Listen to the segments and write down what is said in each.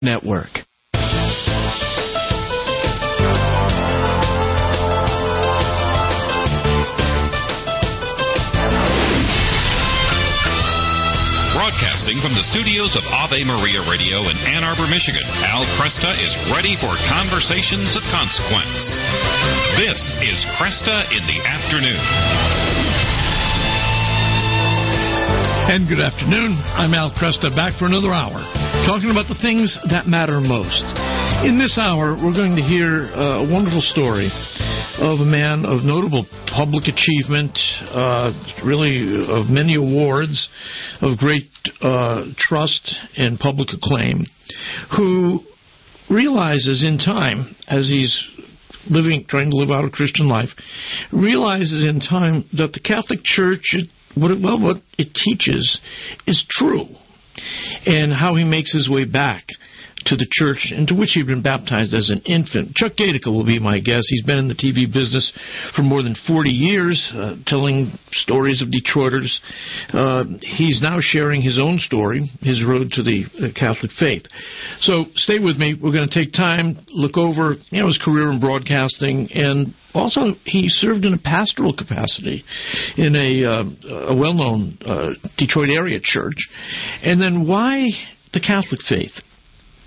Network. Broadcasting from the studios of Ave Maria Radio in Ann Arbor, Michigan, Al Kresta is ready for conversations of consequence. This is Kresta in the Afternoon. And good afternoon. I'm Al Kresta, back for another hour, talking about the things that matter most. In this hour, we're going to hear uh, a wonderful story of a man of notable public achievement, uh, really of many awards, of great uh, trust and public acclaim, who realizes in time, as he's living, trying to live out a Christian life, realizes in time that the Catholic Church, what it, well, what it teaches is true, and how he makes his way back to the church into which he'd been baptized as an infant. Chuck Gaidica will be my guest. He's been in the TV business for more than 40 years, uh, telling stories of Detroiters. Uh, he's now sharing his own story, his road to the uh, Catholic faith. So stay with me. We're going to take time, look over you know his career in broadcasting, and also he served in a pastoral capacity in a, uh, a well-known uh, Detroit area church, and then why the Catholic faith.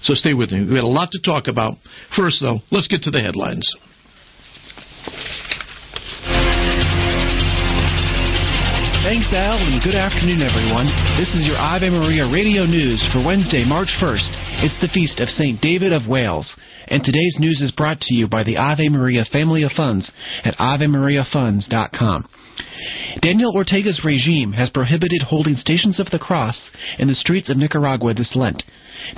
So stay with me. We've got a lot to talk about. First, though, let's get to the headlines. Thanks, Al, and good afternoon, everyone. This is your Ave Maria Radio News for Wednesday, March 1st. It's the feast of St. David of Wales, and today's news is brought to you by the Ave Maria Family of Funds at AveMariaFunds.com. Daniel Ortega's regime has prohibited holding Stations of the Cross in the streets of Nicaragua this Lent.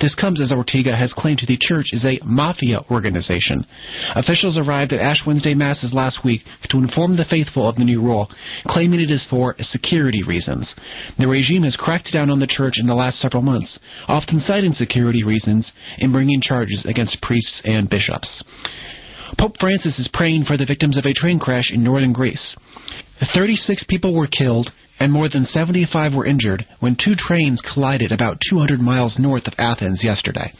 This comes as Ortega has claimed the church is a mafia organization. Officials arrived at Ash Wednesday Masses last week to inform the faithful of the new rule, claiming it is for security reasons. The regime has cracked down on the church in the last several months, often citing security reasons in bringing charges against priests and bishops. Pope Francis is praying for the victims of a train crash in northern Greece. 36 people were killed and more than 75 were injured when two trains collided about 200 miles north of Athens yesterday.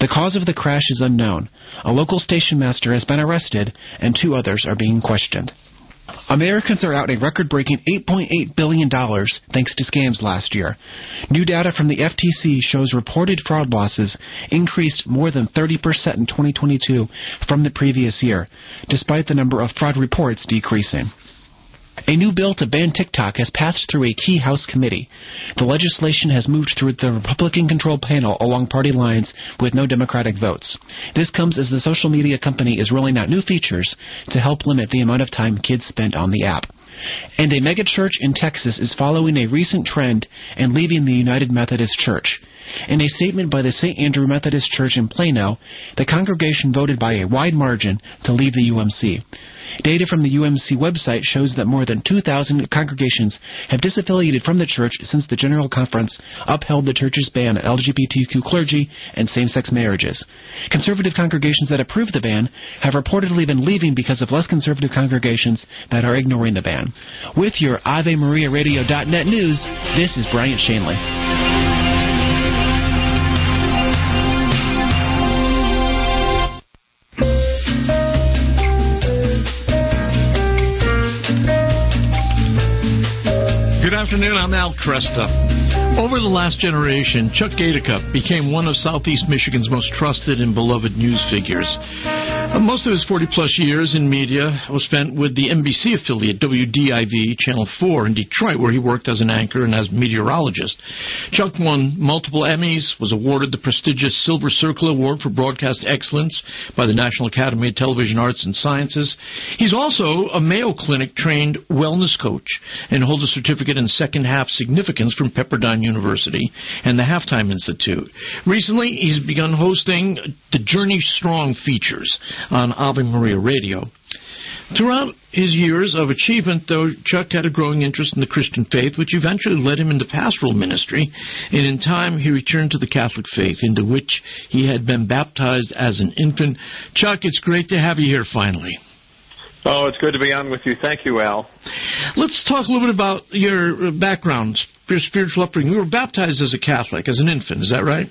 The cause of the crash is unknown. A local station master has been arrested, and two others are being questioned. Americans are out a record breaking $8.8 billion thanks to scams last year. New data from the FTC shows reported fraud losses increased more than 30% in 2022 from the previous year, despite the number of fraud reports decreasing. A new bill to ban TikTok has passed through a key House committee. The legislation has moved through the Republican controlled panel along party lines with no Democratic votes. This comes as the social media company is rolling out new features to help limit the amount of time kids spend on the app. And a megachurch in Texas is following a recent trend and leaving the United Methodist Church. In a statement by the St. Andrew Methodist Church in Plano, the congregation voted by a wide margin to leave the UMC. Data from the UMC website shows that more than 2,000 congregations have disaffiliated from the church since the General Conference upheld the church's ban on LGBTQ clergy and same sex marriages. Conservative congregations that approved the ban have reportedly been leaving because of less conservative congregations that are ignoring the ban. With your AveMariaRadio.net news, this is Bryant Shanley. Afternoon. I'm Al Kresta. Over the last generation, Chuck Gaidica became one of Southeast Michigan's most trusted and beloved news figures. Uh, most of his 40 plus years in media was spent with the NBC affiliate WDIV Channel 4 in Detroit, where he worked as an anchor and as meteorologist. Chuck won multiple Emmys, was awarded the prestigious Silver Circle Award for Broadcast Excellence by the National Academy of Television Arts and Sciences. He's also a Mayo Clinic trained wellness coach and holds a certificate in second half significance from Pepperdine University and the Halftime Institute. Recently, he's begun hosting the Journey Strong features on Ave Maria Radio. Throughout his years of achievement, though, Chuck had a growing interest in the Christian faith, which eventually led him into pastoral ministry, and in time he returned to the Catholic faith, into which he had been baptized as an infant. Chuck, it's great to have you here finally. Oh, it's good to be on with you. Thank you, Al. Let's talk a little bit about your uh, background, your spiritual upbringing. You were baptized as a Catholic, as an infant, is that right?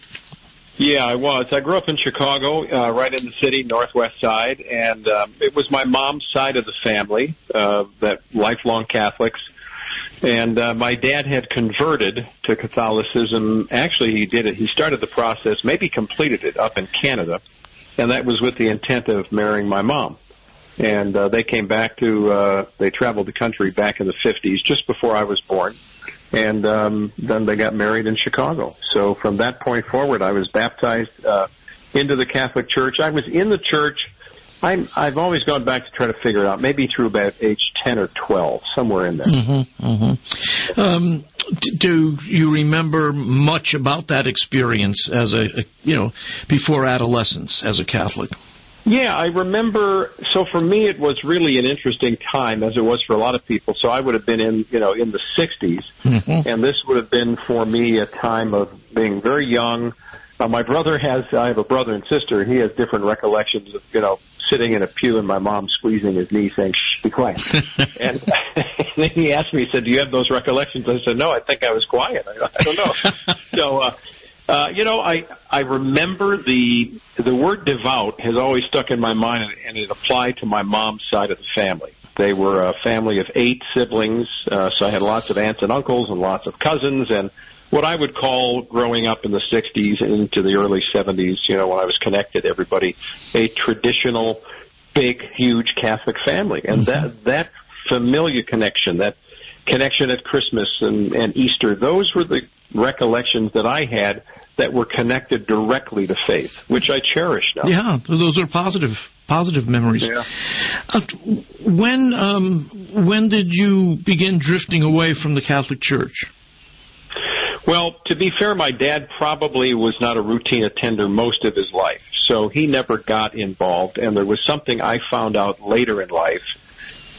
Yeah, I was. I grew up in Chicago, uh, right in the city, northwest side, and um, it was my mom's side of the family, uh, that lifelong Catholics. And uh, my dad had converted to Catholicism. Actually, he did it. He started the process, maybe completed it up in Canada, and that was with the intent of marrying my mom. And uh, they came back to, uh, they traveled the country back in the 50s, just before I was born and um, then they got married in Chicago. So from that point forward, I was baptized uh, into the Catholic Church. I was in the church. I'm, I've always gone back to try to figure it out, maybe through about age 10 or 12, somewhere in there. Mm-hmm, mm-hmm. Um, do you remember much about that experience as a, a, you know, before adolescence as a Catholic? Yeah, I remember. So for me, it was really an interesting time, as it was for a lot of people. So I would have been in, you know, in the 60s, mm-hmm. and this would have been for me a time of being very young. Uh, my brother has, I have a brother and sister. He has different recollections of, you know, sitting in a pew and my mom squeezing his knee, saying, "Shh, be quiet." and, and then he asked me, he said, "Do you have those recollections?" I said, "No, I think I was quiet. I, I don't know." so. uh uh, you know, I I remember the the word devout has always stuck in my mind, and it applied to my mom's side of the family. They were a family of eight siblings, uh, so I had lots of aunts and uncles and lots of cousins, and what I would call growing up in the 60s into the early 70s, you know, when I was connected everybody, a traditional, big, huge Catholic family, and mm-hmm. that that familiar connection, that connection at Christmas and, and Easter, those were the recollections that I had that were connected directly to faith, which I cherish now. Yeah, those are positive positive memories. Yeah. Uh, when um, when did you begin drifting away from the Catholic Church? Well, to be fair, my dad probably was not a routine attender most of his life, so he never got involved. And there was something I found out later in life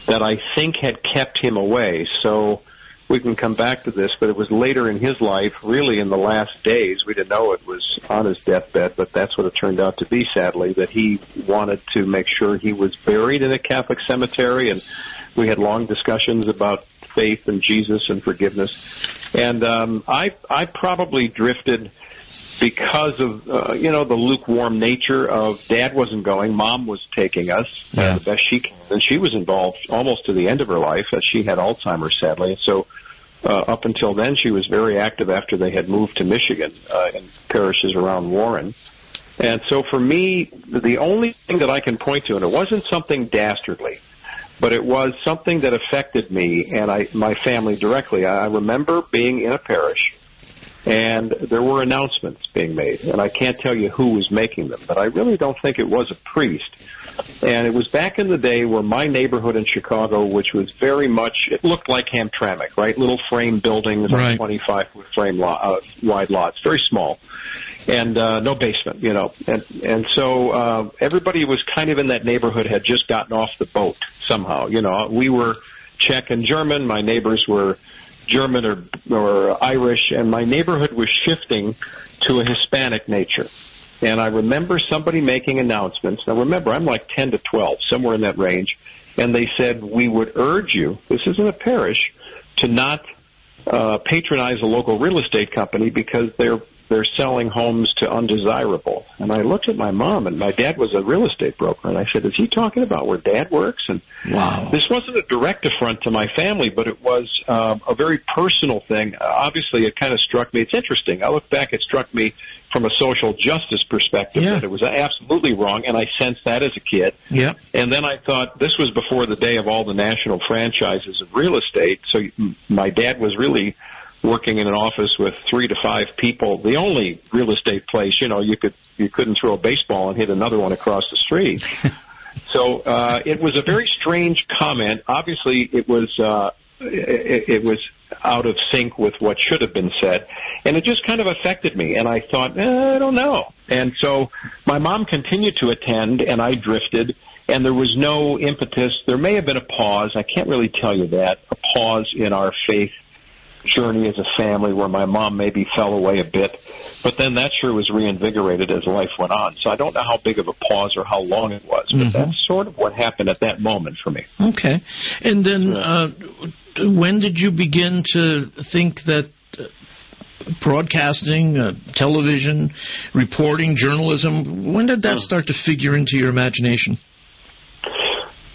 that I think had kept him away. So we can come back to this, but it was later in his life, really in the last days. We didn't know it was on his deathbed, but that's what it turned out to be, sadly, that he wanted to make sure he was buried in a Catholic cemetery, and we had long discussions about faith and Jesus and forgiveness. And um, I, I probably drifted because of uh, you know the lukewarm nature of dad wasn't going mom was taking us uh, yeah. uh, the best she can and she was involved almost to the end of her life as she had alzheimer's sadly so uh, up until then she was very active after they had moved to michigan uh, in parishes around warren and so for me the only thing that i can point to and it wasn't something dastardly but it was something that affected me and I, my family directly. I remember being in a parish and there were announcements being made, and I can't tell you who was making them, but I really don't think it was a priest. And it was back in the day where my neighborhood in Chicago, which was very much, it looked like Hamtramck, right? Little frame buildings right. on 25 foot frame lot, uh, wide lots, very small, and uh, no basement, you know. And and so uh, everybody was kind of in that neighborhood had just gotten off the boat somehow. You know, we were Czech and German. My neighbors were German or, or Irish, and my neighborhood was shifting to a Hispanic nature. And I remember somebody making announcements. Now remember, I'm like 10 to 12, somewhere in that range. And they said, we would urge you, this isn't a parish, to not uh, patronize a local real estate company because they're they're selling homes to undesirable. And I looked at my mom, and my dad was a real estate broker, and I said, "Is he talking about where Dad works?" And wow, this wasn't a direct affront to my family, but it was uh, a very personal thing. Uh, obviously, it kind of struck me. It's interesting. I look back; it struck me from a social justice perspective yeah. that it was absolutely wrong, and I sensed that as a kid. Yeah. And then I thought this was before the day of all the national franchises of real estate. So my dad was really working in an office with three to five people, the only real estate place, you know, you could you couldn't throw a baseball and hit another one across the street. so uh, it was a very strange comment. Obviously, it was uh, it, it was out of sync with what should have been said, and it just kind of affected me. And I thought, eh, I don't know. And so my mom continued to attend, and I drifted. And there was no impetus. There may have been a pause. I can't really tell you that. A pause in our faith journey as a family where my mom maybe fell away a bit, but then that sure was reinvigorated as life went on. So I don't know how big of a pause or how long it was, but mm-hmm. that's sort of what happened at that moment for me. Okay. And then uh, when did you begin to think that broadcasting, uh, television, reporting, journalism. When did that hmm. start to figure into your imagination?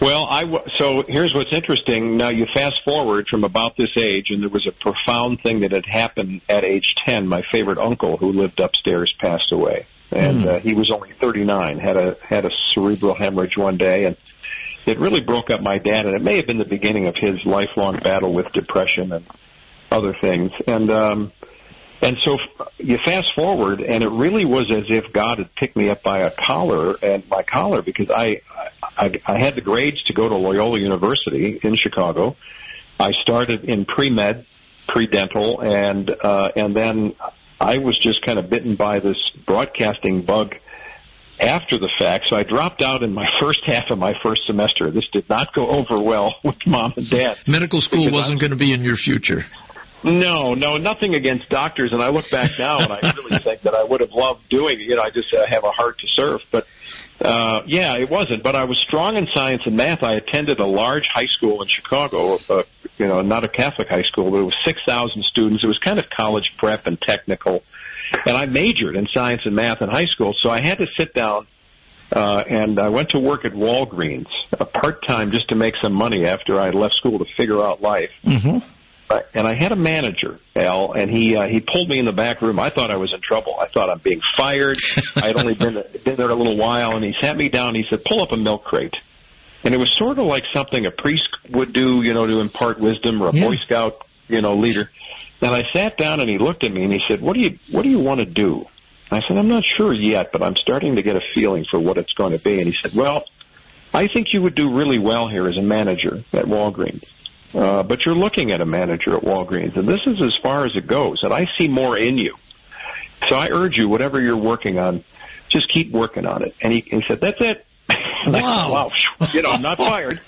Well, I w- so here's what's interesting. Now you fast forward from about this age, and there was a profound thing that had happened at age 10. My favorite uncle, who lived upstairs, passed away, and mm. uh, he was only 39. had a had a cerebral hemorrhage one day, and it really broke up my dad. And it may have been the beginning of his lifelong battle with depression and other things. And um, and so you fast forward, and it really was as if God had picked me up by a collar and my collar because I, I I had the grades to go to Loyola University in Chicago. I started in pre med, pre dental, and uh, and then I was just kind of bitten by this broadcasting bug after the fact. So I dropped out in my first half of my first semester. This did not go over well with mom and dad. Medical school wasn't going to be in your future. No, no, nothing against doctors. And I look back now, and I really think that I would have loved doing it. You know, I just uh, have a heart to serve. But uh, yeah, it wasn't. But I was strong in science and math. I attended a large high school in Chicago. Uh, you know, not a Catholic high school, but it was six thousand students. It was kind of college prep and technical. And I majored in science and math in high school, so I had to sit down. Uh, and I went to work at Walgreens, uh, part time, just to make some money after I left school to figure out life. Mm-hmm and I had a manager, Al, and he uh, he pulled me in the back room. I thought I was in trouble. I thought I'm being fired. I had only been been there a little while, and he sat me down. and He said, "Pull up a milk crate." And it was sort of like something a priest would do, you know, to impart wisdom, or a yeah. Boy Scout, you know, leader. And I sat down, and he looked at me, and he said, "What do you What do you want to do?" I said, "I'm not sure yet, but I'm starting to get a feeling for what it's going to be." And he said, "Well." I think you would do really well here as a manager at Walgreens. Uh, but you're looking at a manager at Walgreens, and this is as far as it goes. And I see more in you. So I urge you, whatever you're working on, just keep working on it. And he, he said, "That's it." Wow. wow. You know, I'm not fired.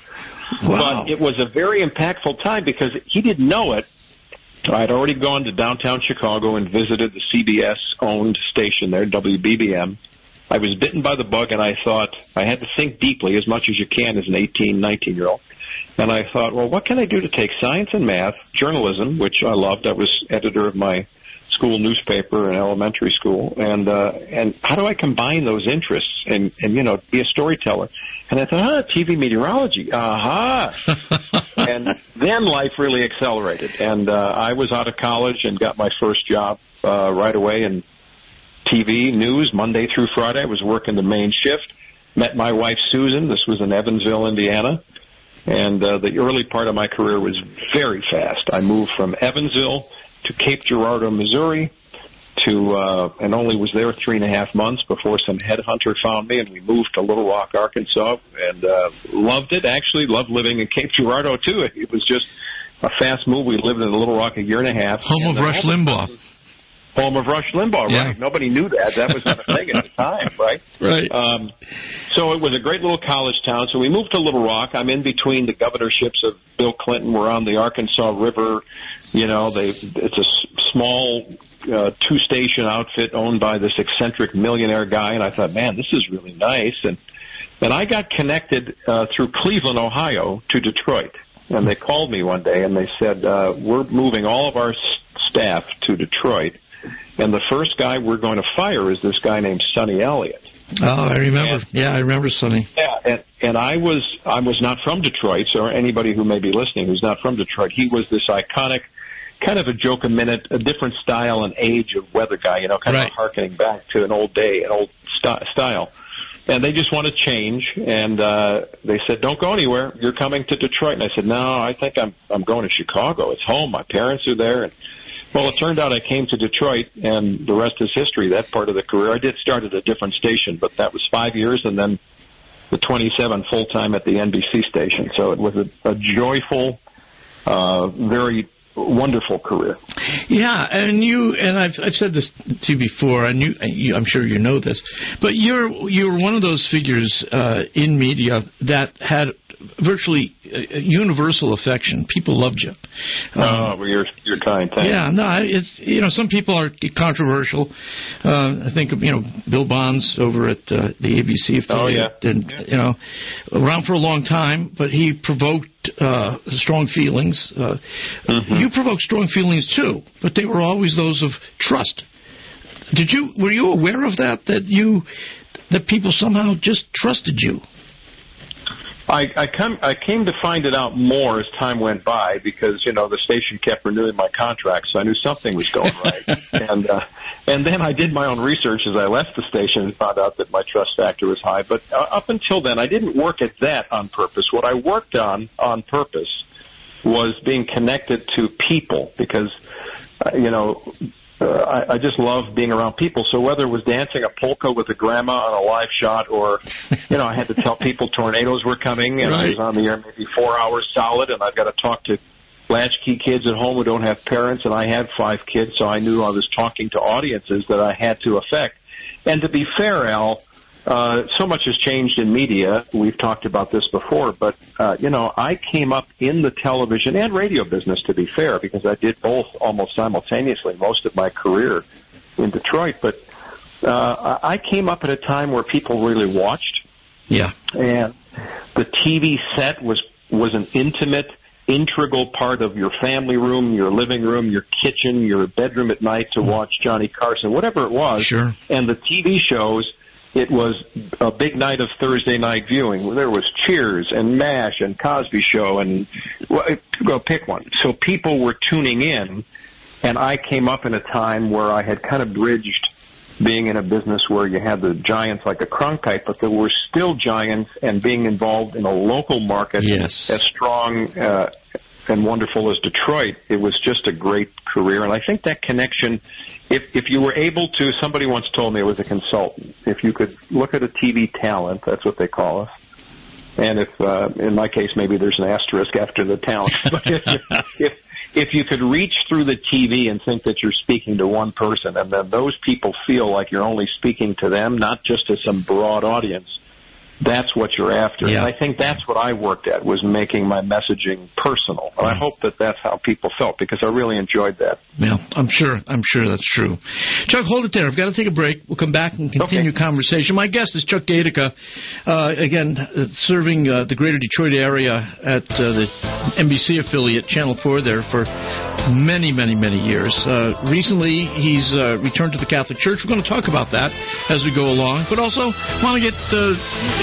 wow. But it was a very impactful time because he didn't know it. I'd already gone to downtown Chicago and visited the CBS owned station there, WBBM. I was bitten by the bug and I thought I had to think deeply as much as you can as an 18, 19 year old. And I thought, well, what can I do to take science and math, journalism, which I loved. I was editor of my school newspaper in elementary school, and uh, and how do I combine those interests and and you know be a storyteller? And I thought, ah, TV meteorology, aha! and then life really accelerated, and uh, I was out of college and got my first job uh, right away in TV news Monday through Friday. I was working the main shift. Met my wife Susan. This was in Evansville, Indiana and uh, the early part of my career was very fast. I moved from Evansville to Cape Girardeau, Missouri, to uh, and only was there three and a half months before some headhunter found me, and we moved to Little Rock, Arkansas, and uh, loved it. Actually, loved living in Cape Girardeau too. It was just a fast move. We lived in Little Rock a year and a half. Home of Rush Limbaugh home of Rush Limbaugh, yeah. right? Nobody knew that. That was not a thing at the time, right? Right. Um, so it was a great little college town. So we moved to Little Rock. I'm in between the governorships of Bill Clinton. We're on the Arkansas River. You know, they it's a small uh, two-station outfit owned by this eccentric millionaire guy, and I thought, man, this is really nice. And and I got connected uh, through Cleveland, Ohio, to Detroit. And they called me one day and they said, uh, we're moving all of our staff to Detroit and the first guy we're going to fire is this guy named Sonny Elliott. Oh, I remember. And, yeah, I remember Sonny. Yeah, and and I was I was not from Detroit, so anybody who may be listening who's not from Detroit, he was this iconic, kind of a joke a minute, a different style and age of weather guy, you know, kind right. of harkening back to an old day, an old st- style. And they just want to change, and uh, they said, "Don't go anywhere. You're coming to Detroit." And I said, "No, I think I'm I'm going to Chicago. It's home. My parents are there." And well, it turned out I came to Detroit, and the rest is history. That part of the career, I did start at a different station, but that was five years, and then the 27 full time at the NBC station. So it was a, a joyful, uh, very wonderful career. Yeah, and you and I've I've said this to you before, and you, you I'm sure you know this, but you're you're one of those figures uh, in media that had virtually universal affection. People loved you. Um, oh, you're you're kind. Thanks. Yeah, no, it's you know some people are controversial. Uh, I think of you know Bill Bonds over at uh, the ABC affiliate, oh, yeah. and you know around for a long time, but he provoked uh, strong feelings. Uh, mm-hmm. You provoked strong feelings too, but they were always those of trust. Did you were you aware of that? That you that people somehow just trusted you. I, I come I came to find it out more as time went by because you know the station kept renewing my contract, so I knew something was going right. and uh, and then I did my own research as I left the station and found out that my trust factor was high. But uh, up until then, I didn't work at that on purpose. What I worked on on purpose was being connected to people because uh, you know uh, I, I just love being around people. So whether it was dancing a polka with a grandma on a live shot, or you know, I had to tell people tornadoes were coming, and right. I was on the air maybe four hours solid, and I've got to talk to latchkey kids at home who don't have parents, and I had five kids, so I knew I was talking to audiences that I had to affect. And to be fair, Al, uh, so much has changed in media. We've talked about this before, but uh, you know, I came up in the television and radio business. To be fair, because I did both almost simultaneously most of my career in Detroit. But uh, I came up at a time where people really watched. Yeah, and the TV set was was an intimate integral part of your family room, your living room, your kitchen, your bedroom at night to watch Johnny Carson, whatever it was. Sure. And the TV shows it was a big night of Thursday night viewing. There was Cheers and MASH and Cosby Show and well, go pick one. So people were tuning in, and I came up in a time where I had kind of bridged being in a business where you had the giants like a Cronkite, but there were still giants, and being involved in a local market yes. as strong uh, and wonderful as Detroit, it was just a great career. And I think that connection, if if you were able to, somebody once told me it was a consultant. If you could look at a TV talent, that's what they call us. And if, uh, in my case, maybe there's an asterisk after the talent. But if, if if you could reach through the TV and think that you're speaking to one person, and then those people feel like you're only speaking to them, not just to some broad audience, that's what you're after. Yeah. And I think that's what I worked at was making my messaging personal. And I hope that that's how people felt because I really enjoyed that. Yeah, I'm sure. I'm sure that's true. Chuck, hold it there. I've got to take a break. We'll come back and continue okay. conversation. My guest is Chuck Gaidica, uh, again uh, serving uh, the Greater Detroit area at uh, the NBC affiliate Channel Four there for many, many, many years. Uh, recently, he's uh, returned to the Catholic Church. We're going to talk about that as we go along, but also want to get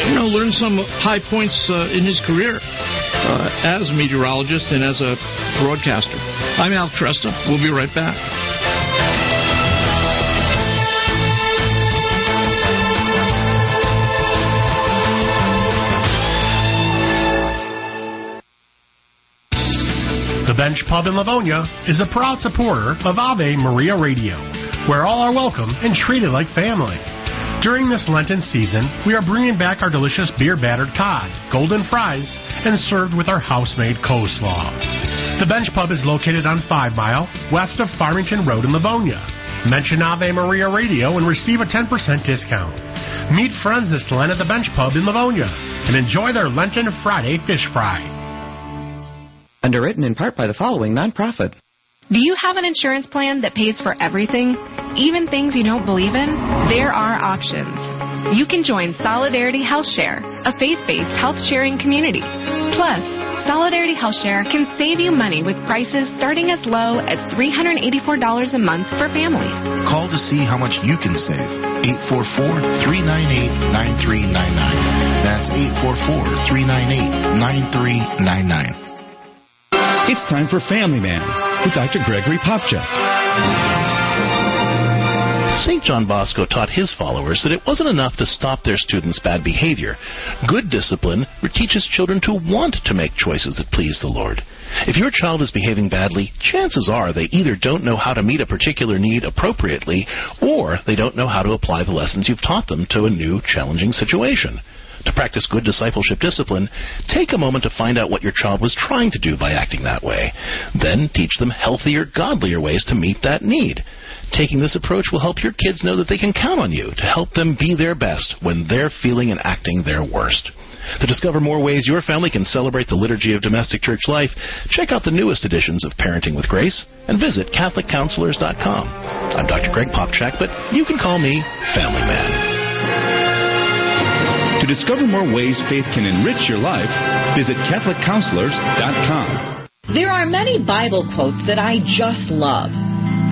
you know learn some high points uh, in his career uh, as a meteorologist and as a broadcaster. I'm Al Kresta. We'll be right back. The Bench Pub in Livonia is a proud supporter of Ave Maria Radio, where all are welcome and treated like family. During this Lenten season, we are bringing back our delicious beer battered cod, golden fries, and served with our house-made coleslaw. The Bench Pub is located on 5 Mile, west of Farmington Road in Livonia. Mention Ave Maria Radio and receive a 10% discount. Meet friends this Lent at the Bench Pub in Livonia and enjoy their Lenten Friday fish fry. Underwritten in part by the following nonprofit. Do you have an insurance plan that pays for everything, even things you don't believe in? There are options. You can join Solidarity Health Share, a faith based health sharing community. Plus, Solidarity Health Share can save you money with prices starting as low as $384 a month for families. Call to see how much you can save. 844 398 9399. That's 844 398 9399. It's time for Family Man with Dr. Gregory Popcak. St. John Bosco taught his followers that it wasn't enough to stop their students' bad behavior. Good discipline teaches children to want to make choices that please the Lord. If your child is behaving badly, chances are they either don't know how to meet a particular need appropriately or they don't know how to apply the lessons you've taught them to a new, challenging situation. To practice good discipleship discipline, take a moment to find out what your child was trying to do by acting that way. Then teach them healthier, godlier ways to meet that need. Taking this approach will help your kids know that they can count on you to help them be their best when they're feeling and acting their worst. To discover more ways your family can celebrate the liturgy of domestic church life, check out the newest editions of Parenting with Grace and visit CatholicCounselors.com. I'm Dr. Greg Popcak, but you can call me Family Man. Discover more ways faith can enrich your life, visit CatholicCounselors.com. There are many Bible quotes that I just love.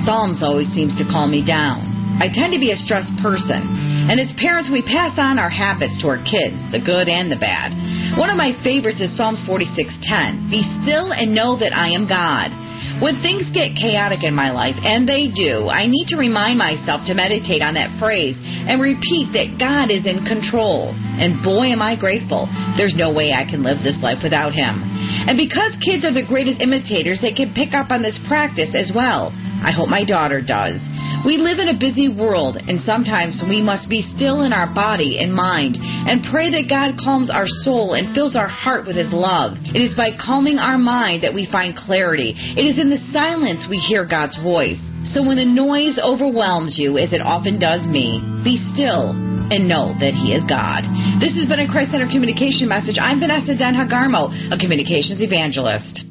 Psalms always seems to calm me down. I tend to be a stressed person, and as parents, we pass on our habits to our kids, the good and the bad. One of my favorites is Psalms 46:10. Be still and know that I am God. When things get chaotic in my life, and they do, I need to remind myself to meditate on that phrase and repeat that God is in control. And boy, am I grateful. There's no way I can live this life without Him. And because kids are the greatest imitators, they can pick up on this practice as well. I hope my daughter does. We live in a busy world, and sometimes we must be still in our body and mind and pray that God calms our soul and fills our heart with His love. It is by calming our mind that we find clarity. It is in the silence we hear God's voice. So when the noise overwhelms you, as it often does me, be still and know that He is God. This has been a Christ Center Communication message. I'm Vanessa Denha Garmo, a communications evangelist.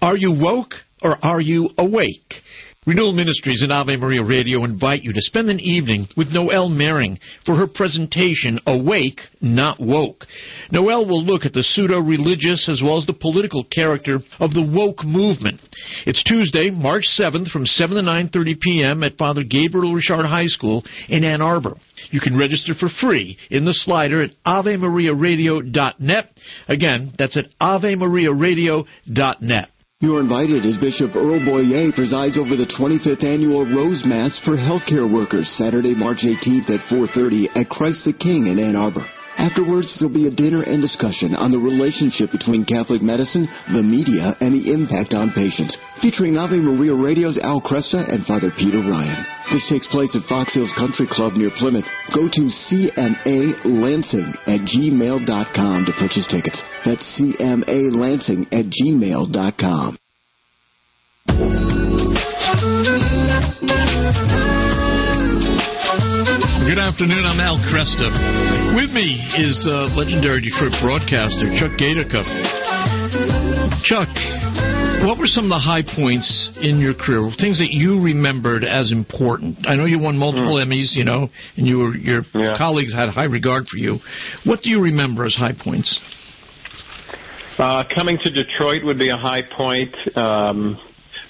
Are you woke or are you awake? Renewal Ministries and Ave Maria Radio invite you to spend an evening with Noelle Mering for her presentation, Awake, Not Woke. Noelle will look at the pseudo-religious as well as the political character of the woke movement. It's Tuesday, March 7th from 7 to 9.30 p.m. at Father Gabriel Richard High School in Ann Arbor. You can register for free in the slider at AveMariaRadio.net. Again, that's at AveMariaRadio.net. You're invited as Bishop Earl Boyea presides over the 25th annual Rose Mass for healthcare workers Saturday, March 18th at 4:30 at Christ the King in Ann Arbor. Afterwards, there'll be a dinner and discussion on the relationship between Catholic medicine, the media, and the impact on patients, featuring Ave Maria Radio's Al Kresta and Father Peter Ryan. This takes place at Fox Hills Country Club near Plymouth. Go to cmalansing at gmail.com to purchase tickets. That's cmalansing at gmail.com. Good afternoon. I'm Al Kresta. With me is uh, legendary Detroit broadcaster Chuck Gaidica. Chuck, what were some of the high points in your career? Things that you remembered as important. I know you won multiple mm. Emmys, you know, and you were, your yeah. colleagues had high regard for you. What do you remember as high points? Uh, coming to Detroit would be a high point. Um,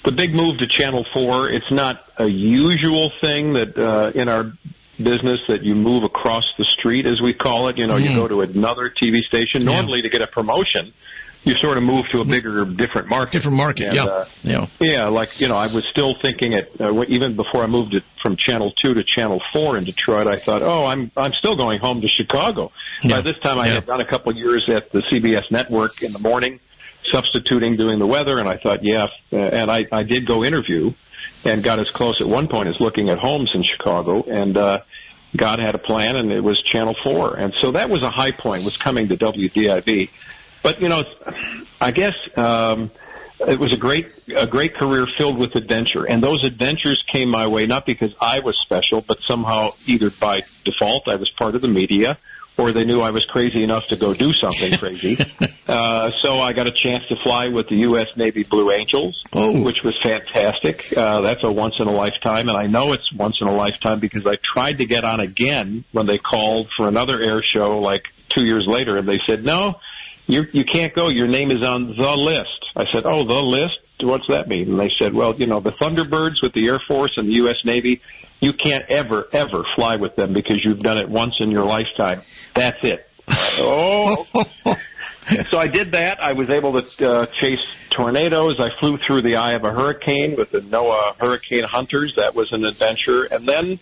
the big move to Channel Four. It's not a usual thing that uh, in our business that you move across the street, as we call it. You know, mm. you go to another TV station normally yeah. to get a promotion. You sort of move to a bigger, different market. Different market, and, yeah. Uh, yeah. Yeah, like you know, I was still thinking it uh, even before I moved it from Channel Two to Channel Four in Detroit. I thought, oh, I'm I'm still going home to Chicago. Yeah. By this time, I yeah. had done a couple of years at the CBS network in the morning, substituting, doing the weather, and I thought, yeah, uh, and I I did go interview and got as close at one point as looking at homes in Chicago. And uh, God had a plan, and it was Channel Four, and so that was a high point. Was coming to WDIV, but you know, I guess. Um, it was a great a great career filled with adventure and those adventures came my way not because I was special but somehow either by default I was part of the media or they knew I was crazy enough to go do something crazy. uh, so I got a chance to fly with the U.S. Navy Blue Angels, oh. which was fantastic. Uh, that's a once in a lifetime, and I know it's once in a lifetime because I tried to get on again when they called for another air show like two years later, and they said, no, you you can't go. Your name is on the list. I said, oh, the list. What's that mean? And they said, well, you know, the Thunderbirds with the Air Force and the U.S. Navy, you can't ever, ever fly with them because you've done it once in your lifetime. That's it. oh. so I did that. I was able to uh, chase tornadoes. I flew through the eye of a hurricane with the NOAA Hurricane Hunters. That was an adventure. And then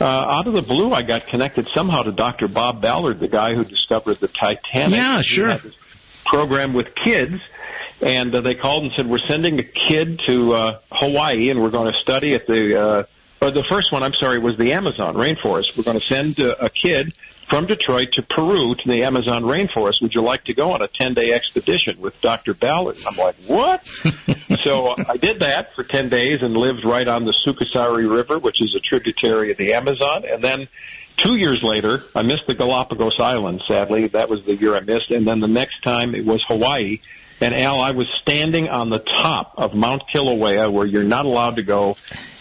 uh, out of the blue, I got connected somehow to Dr. Bob Ballard, the guy who discovered the Titanic. Yeah, sure. program with kids and uh, they called and said we're sending a kid to uh, Hawaii and we're going to study at the uh, or the first one I'm sorry was the Amazon rainforest. We're going to send a, a kid from Detroit to Peru to the Amazon rainforest. Would you like to go on a 10-day expedition with Dr. Ballard? I'm like, what? so uh, I did that for 10 days and lived right on the Sukasari River, which is a tributary of the Amazon, and then two years later, I missed the Galapagos Islands. Sadly, that was the year I missed. And then the next time it was Hawaii. And Al, I was standing on the top of Mount Kilauea, where you're not allowed to go,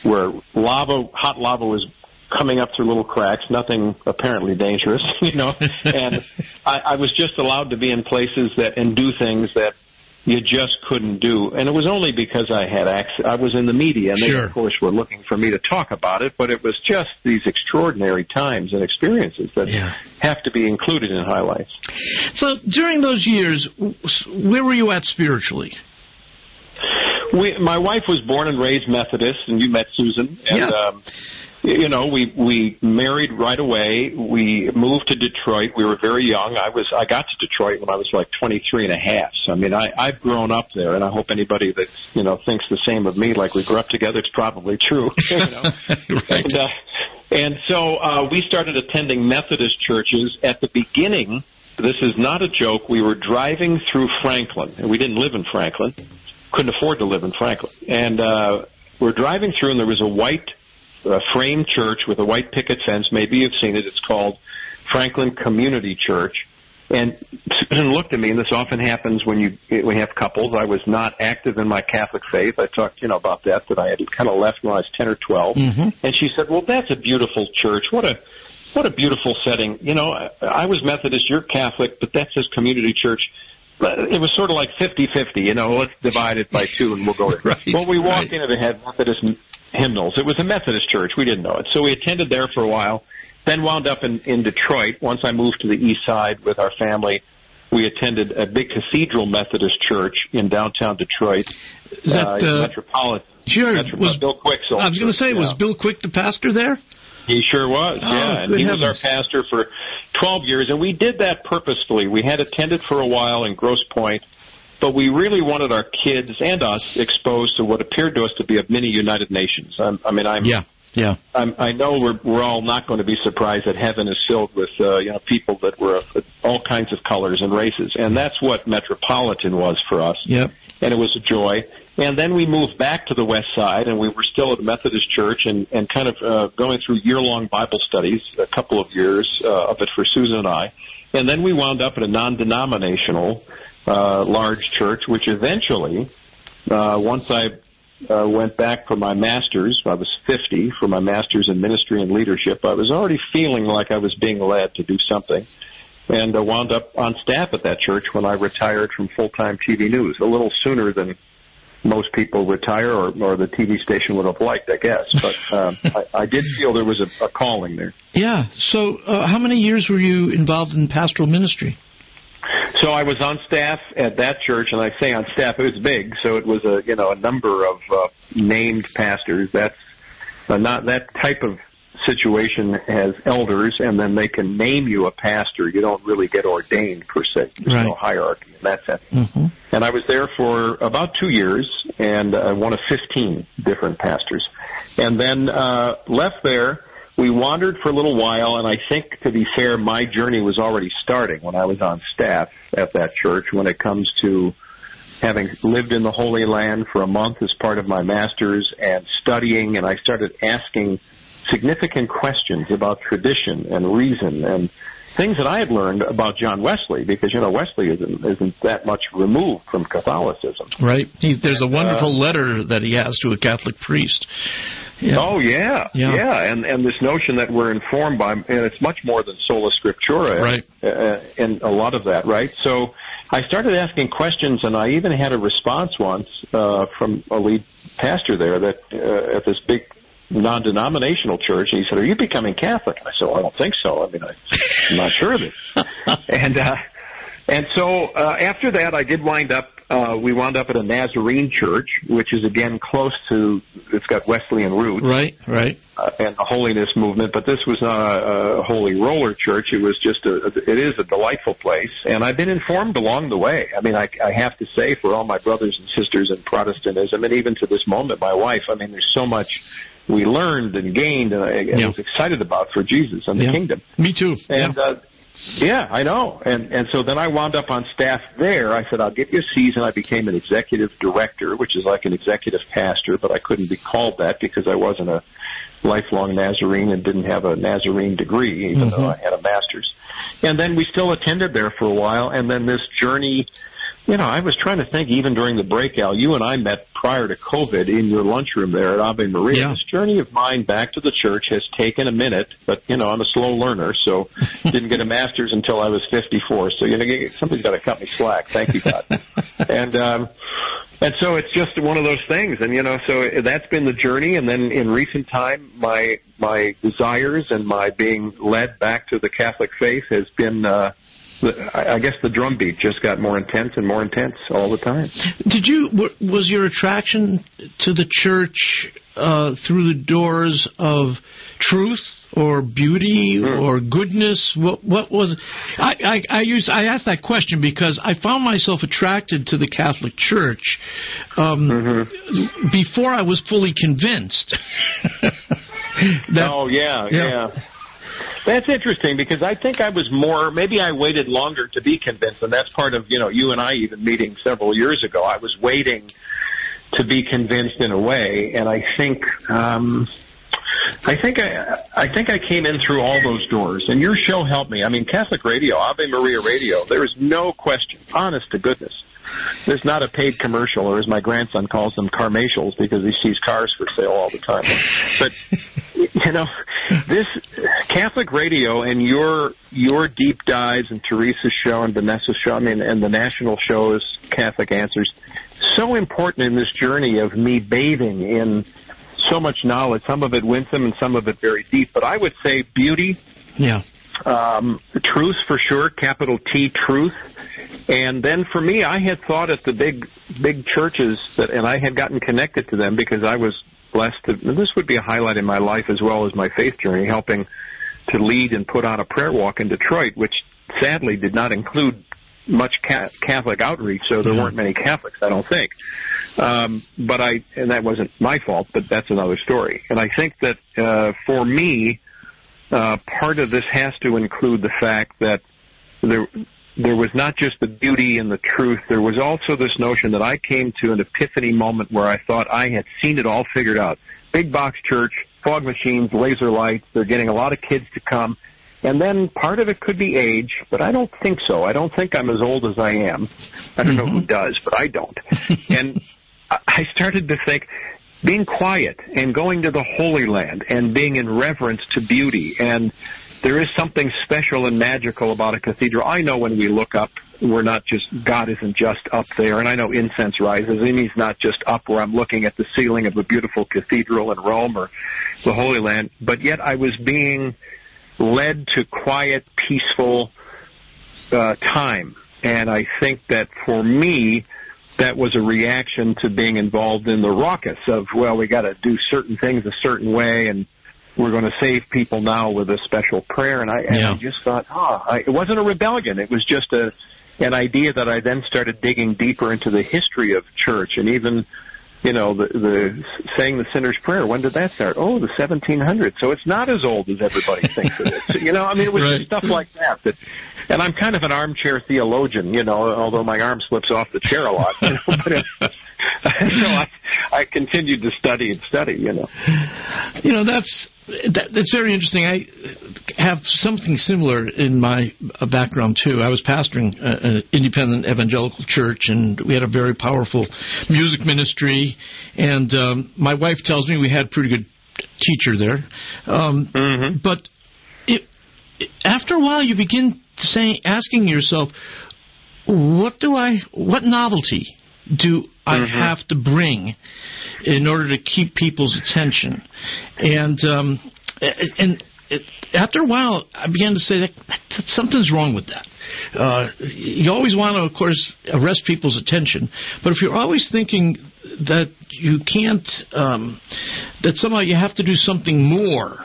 where lava, hot lava was coming up through little cracks, nothing apparently dangerous, you know. and I, I was just allowed to be in places that and do things that you just couldn't do. And it was only because I had access. I was in the media, and they, Sure. of course, were looking for me to talk about it. But it was just these extraordinary times and experiences that have to be included in highlights. So during those years, where were you at spiritually? We, my wife was born and raised Methodist, and you met Susan. And, Yeah. um, you know, we we married right away. We moved to Detroit. We were very young. I was I got to Detroit when I was like twenty three and a half. So I mean, I I've grown up there, and I hope anybody that you know thinks the same of me, like we grew up together, it's probably true. you know? And, uh, and so uh, we started attending Methodist churches at the beginning. This is not a joke. We were driving through Franklin, and we didn't live in Franklin. Couldn't afford to live in Franklin. And uh, we're driving through, and there was a white uh, frame church with a white picket fence. Maybe you've seen it. It's called Franklin Community Church. And Susan looked at me, and this often happens when you we have couples. I was not active in my Catholic faith. I talked, you know, about that that I had kind of left when I was ten or 12 Mm-hmm. And she said, "Well, that's a beautiful church. What a what a beautiful setting. You know, I, I was Methodist. You're Catholic, but that says community church." But it was sort of like fifty-fifty. You know, let's divide it by two, and we'll go. Right, well, we walked right. in and it had Methodist hymnals. It was a Methodist church. We didn't know it, so we attended there for a while. Then wound up in, in Detroit. Once I moved to the east side with our family, we attended a big Cathedral Methodist church in downtown Detroit. Is that, uh, uh, Metropolitan? Sure. Metropol- Was, Bill Quick's old I was going to say, was. Bill Quick the pastor there? He sure was, Oh, yeah. And he was our pastor for 12 years, and we did that purposefully. We had attended for a while in Grosse Pointe, but we really wanted our kids and us exposed to what appeared to us to be a mini United Nations. I'm, I mean, I'm, Yeah. Yeah. I'm, I know we're we're all not going to be surprised that heaven is filled with uh, you know people that were of all kinds of colors and races, and that's what Metropolitan was for us Yep. and it was a joy. And then we moved back to the west side, and we were still at a Methodist church, and and kind of uh, going through year-long Bible studies, a couple of years uh, of it for Susan and I. And then we wound up at a non-denominational uh, large church, which eventually, uh, once I uh, went back for my master's, I was 50 for my master's in ministry and leadership. I was already feeling like I was being led to do something and uh, wound up on staff at that church when I retired from full-time TV news, a little sooner than most people retire or, or the TV station would have liked, I guess. But um, I, I did feel there was a, a calling there. Yeah. So, uh, how many years were you involved in pastoral ministry? So I was on staff at that church, and I say on staff, it was big, so it was a you know a number of uh, named pastors. That's uh, not that type of situation has elders, and then they can name you a pastor. You don't really get ordained per se. There's Right. no hierarchy in that sense. Mm-hmm. And I was there for about two years, and uh, one of 15 different pastors. And then uh, left there. We wandered for a little while, and I think, to be fair, my journey was already starting when I was on staff at that church. When it comes to having lived in the Holy Land for a month as part of my master's and studying, and I started asking significant questions about tradition and reason and things that I had learned about John Wesley, because you know Wesley isn't isn't that much removed from Catholicism. Right. He, there's a wonderful Uh, letter that he has to a Catholic priest. Yeah. Oh yeah, Yeah. and and this notion that we're informed by, and it's much more than sola scriptura, Right. Uh, and a lot of that, right? So I started asking questions, and I even had a response once uh, from a lead pastor there that uh, at this big non-denominational church, and he said, "Are you becoming Catholic?" And I said, well, "I don't think so. I mean, I'm not sure of it." and uh, and so uh, after that, I did wind up. Uh, we wound up at a Nazarene church, which is again close to. It's got Wesleyan roots, Right. Right. uh, and the holiness movement. But this was not a, a holy roller church. It was just a. It is a delightful place, and I've been informed along the way. I mean, I, I have to say, for all my brothers and sisters in Protestantism, and even to this moment, my wife. I mean, there's so much we learned and gained, and I, I Yeah. was excited about for Jesus and the Yeah. kingdom. Me too. And yeah. uh, yeah, I know. And and so then I wound up on staff there. I said I'll give you a season. I became an executive director, which is like an executive pastor, but I couldn't be called that because I wasn't a lifelong Nazarene and didn't have a Nazarene degree, even mm-hmm. though I had a master's. And then we still attended there for a while, and then this journey you know, I was trying to think even during the break, Al, you and I met prior to COVID in your lunchroom there at Ave Maria. Yeah. This journey of mine back to the church has taken a minute, but, you know, I'm a slow learner, so didn't get a master's until I was 54. So, you know, somebody's got to cut me slack. Thank you, God. and, um, and so it's just one of those things and you know so that's been the journey and then in recent time my my desires and my being led back to the catholic faith has been uh I guess the drum beat just got more intense and more intense all the time. Did you was your attraction to the church uh, through the doors of truth or beauty mm. or goodness? What what was I, I I used I asked that question because I found myself attracted to the Catholic Church um, mm-hmm. before I was fully convinced. that, oh yeah, yeah. yeah. That's interesting because I think I was more maybe I waited longer to be convinced and that's part of, you know, you and I even meeting several years ago. I was waiting to be convinced in a way and I think um I think I I think I came in through all those doors and your show helped me. I mean Catholic radio, Ave Maria radio, there is no question, honest to goodness. There's not a paid commercial, or as my grandson calls them, carmatials, because he sees cars for sale all the time. But you know, this Catholic radio and your your deep dives and Teresa's show and Vanessa's show, I mean, and the national shows, Catholic Answers, so important in this journey of me bathing in so much knowledge. Some of it winsome and some of it very deep. But I would say beauty. Yeah. Um, truth for sure, capital T, truth. And then for me, I had thought at the big, big churches that, and I had gotten connected to them because I was blessed to, this would be a highlight in my life as well as my faith journey, helping to lead and put on a prayer walk in Detroit, which sadly did not include much Catholic outreach, so there weren't many Catholics, I don't think. Um, but I, and that wasn't my fault, but that's another story. And I think that uh, for me, uh, part of this has to include the fact that there there was not just the beauty and the truth, there was also this notion that I came to an epiphany moment where I thought I had seen it all figured out. Big box church, fog machines, laser lights, they're getting a lot of kids to come. And then part of it could be age, but I don't think so. I don't think I'm as old as I am. I don't mm-hmm. know who mm-hmm. does, but I don't. and I started to think, being quiet and going to the Holy Land and being in reverence to beauty and there is something special and magical about a cathedral. I know when we look up, we're not just, God isn't just up there, and I know incense rises, and He's not just up where I'm looking at the ceiling of a beautiful cathedral in Rome or the Holy Land, but yet I was being led to quiet, peaceful uh, time. And I think that for me, that was a reaction to being involved in the raucous of, well, we got to do certain things a certain way and we're going to save people now with a special prayer. And I, and yeah. I just thought, ah, oh, it wasn't a rebellion. It was just a an idea that I then started digging deeper into the history of church and even, you know, the, the saying the sinner's prayer. When did that start? Oh, the 1700s. So it's not as old as everybody thinks it is. You know, I mean, it was right. just stuff like that that and I'm kind of an armchair theologian, you know, although my arm slips off the chair a lot. You know, but it, so I, I continued to study and study, you know. You know, that's that, that's very interesting. I have something similar in my background too. I was pastoring an independent evangelical church, and we had a very powerful music ministry. And um, my wife tells me we had a pretty good teacher there. Um, mm-hmm. But it, after a while, you begin saying, asking yourself, what do I, what novelty do I mm-hmm. have to bring in order to keep people's attention? And um, and it, after a while, I began to say that, that something's wrong with that. Uh, you always want to, of course, arrest people's attention, but if you're always thinking that you can't, um, that somehow you have to do something more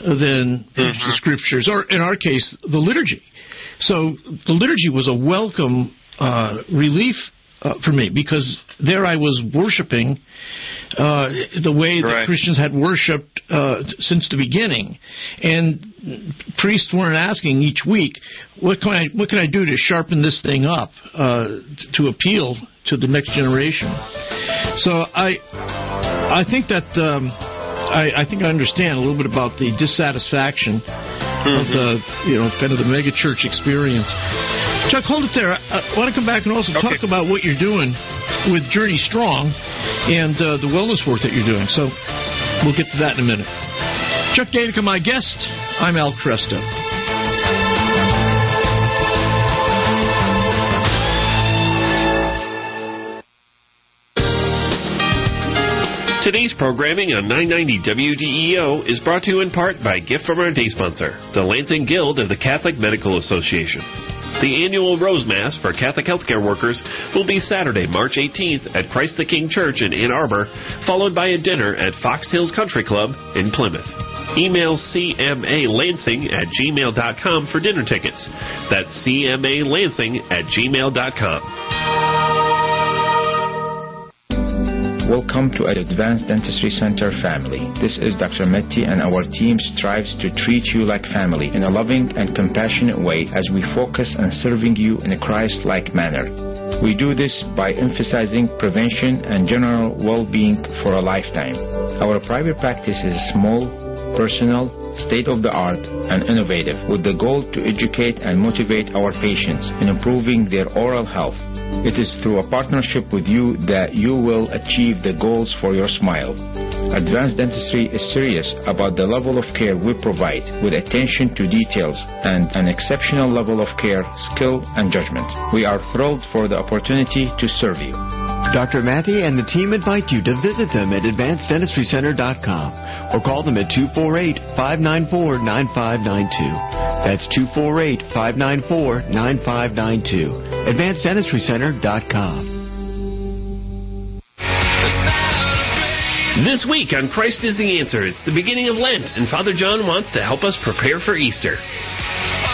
than mm-hmm. the scriptures, or in our case, the liturgy. So the liturgy was a welcome uh, relief uh, for me because there I was worshiping uh, the way that Christians had worshipped uh, since the beginning, and priests weren't asking each week, "What can I what can I do to sharpen this thing up uh, to appeal to the next generation?" So I I think that. Um, I, I think I understand a little bit about the dissatisfaction mm-hmm. of the you know kind of the mega church experience. Chuck, hold it there. I, want to come back and also okay. talk about what you're doing with Journey Strong and uh, the wellness work that you're doing. So we'll get to that in a minute. Chuck Gaidica, my guest. I'm Al Kresta. Today's programming on 990 WDEO is brought to you in part by a gift from our day sponsor, the Lansing Guild of the Catholic Medical Association. The annual Rose Mass for Catholic healthcare workers will be Saturday, March 18th at Christ the King Church in Ann Arbor, followed by a dinner at Fox Hills Country Club in Plymouth. Email cmalansing at gmail.com for dinner tickets. That's cmalansing at gmail.com. Welcome to Advanced Dentistry Center family. This is Dr. Metti and our team strives to treat you like family in a loving and compassionate way as we focus on serving you in a Christ-like manner. We do this by emphasizing prevention and general well-being for a lifetime. Our private practice is small, personal, state-of-the-art, and innovative with the goal to educate and motivate our patients in improving their oral health it is through a partnership with you that you will achieve the goals for your smile. Advanced Dentistry is serious about the level of care we provide with attention to details and an exceptional level of care, skill, and judgment. We are thrilled for the opportunity to serve you. Dr. Matty and the team invite you to visit them at advanceddentistrycenter.com or call them at 248-594-9592. That's 248-594-9592. AdvancedDentistryCenter.com. This week on Christ is the Answer, it's the beginning of Lent, and Father John wants to help us prepare for Easter.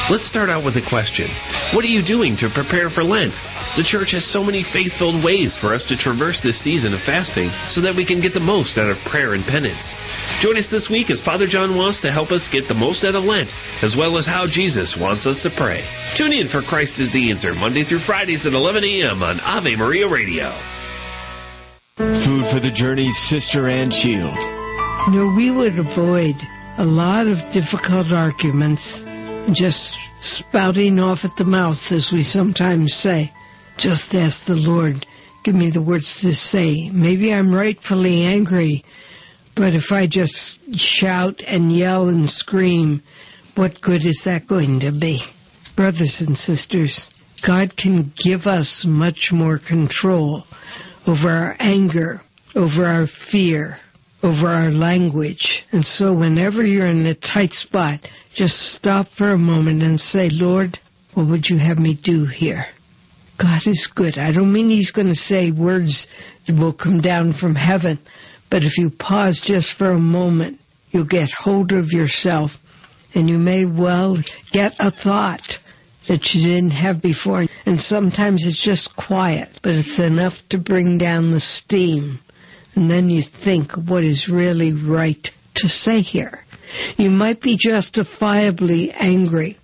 Let's start out with a question. What are you doing to prepare for Lent? The church has so many faith filled ways for us to traverse this season of fasting so that we can get the most out of prayer and penance. Join us this week as Father John wants to help us get the most out of Lent, as well as how Jesus wants us to pray. Tune in for Christ is the Answer, Monday through Fridays at 11 a.m. on Ave Maria Radio. Food for the journey, Sister Ann Shield. No, we would avoid a lot of difficult arguments, just spouting off at the mouth, as we sometimes say. Just ask the Lord, give me the words to say. Maybe I'm rightfully angry, but if I just shout and yell and scream, what good is that going to be? Brothers and sisters, God can give us much more control over our anger, over our fear, over our language. And so whenever you're in a tight spot, just stop for a moment and say, Lord, what would you have me do here? God is good. I don't mean He's going to say words that will come down from heaven, but if you pause just for a moment, you'll get hold of yourself and you may well get a thought that you didn't have before. And sometimes it's just quiet, but it's enough to bring down the steam. And then you think what is really right to say here. You might be justifiably angry,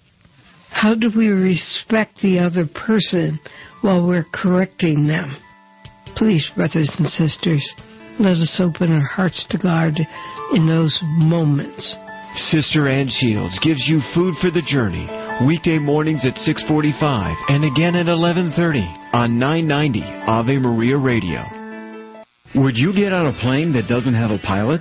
how do we respect the other person while we're correcting them? Please, brothers and sisters, let us open our hearts to God in those moments. Sister Ann Shields gives you food for the journey weekday mornings at 6:45 and again at 11:30 on 990 Ave Maria Radio. Would you get on a plane that doesn't have a pilot?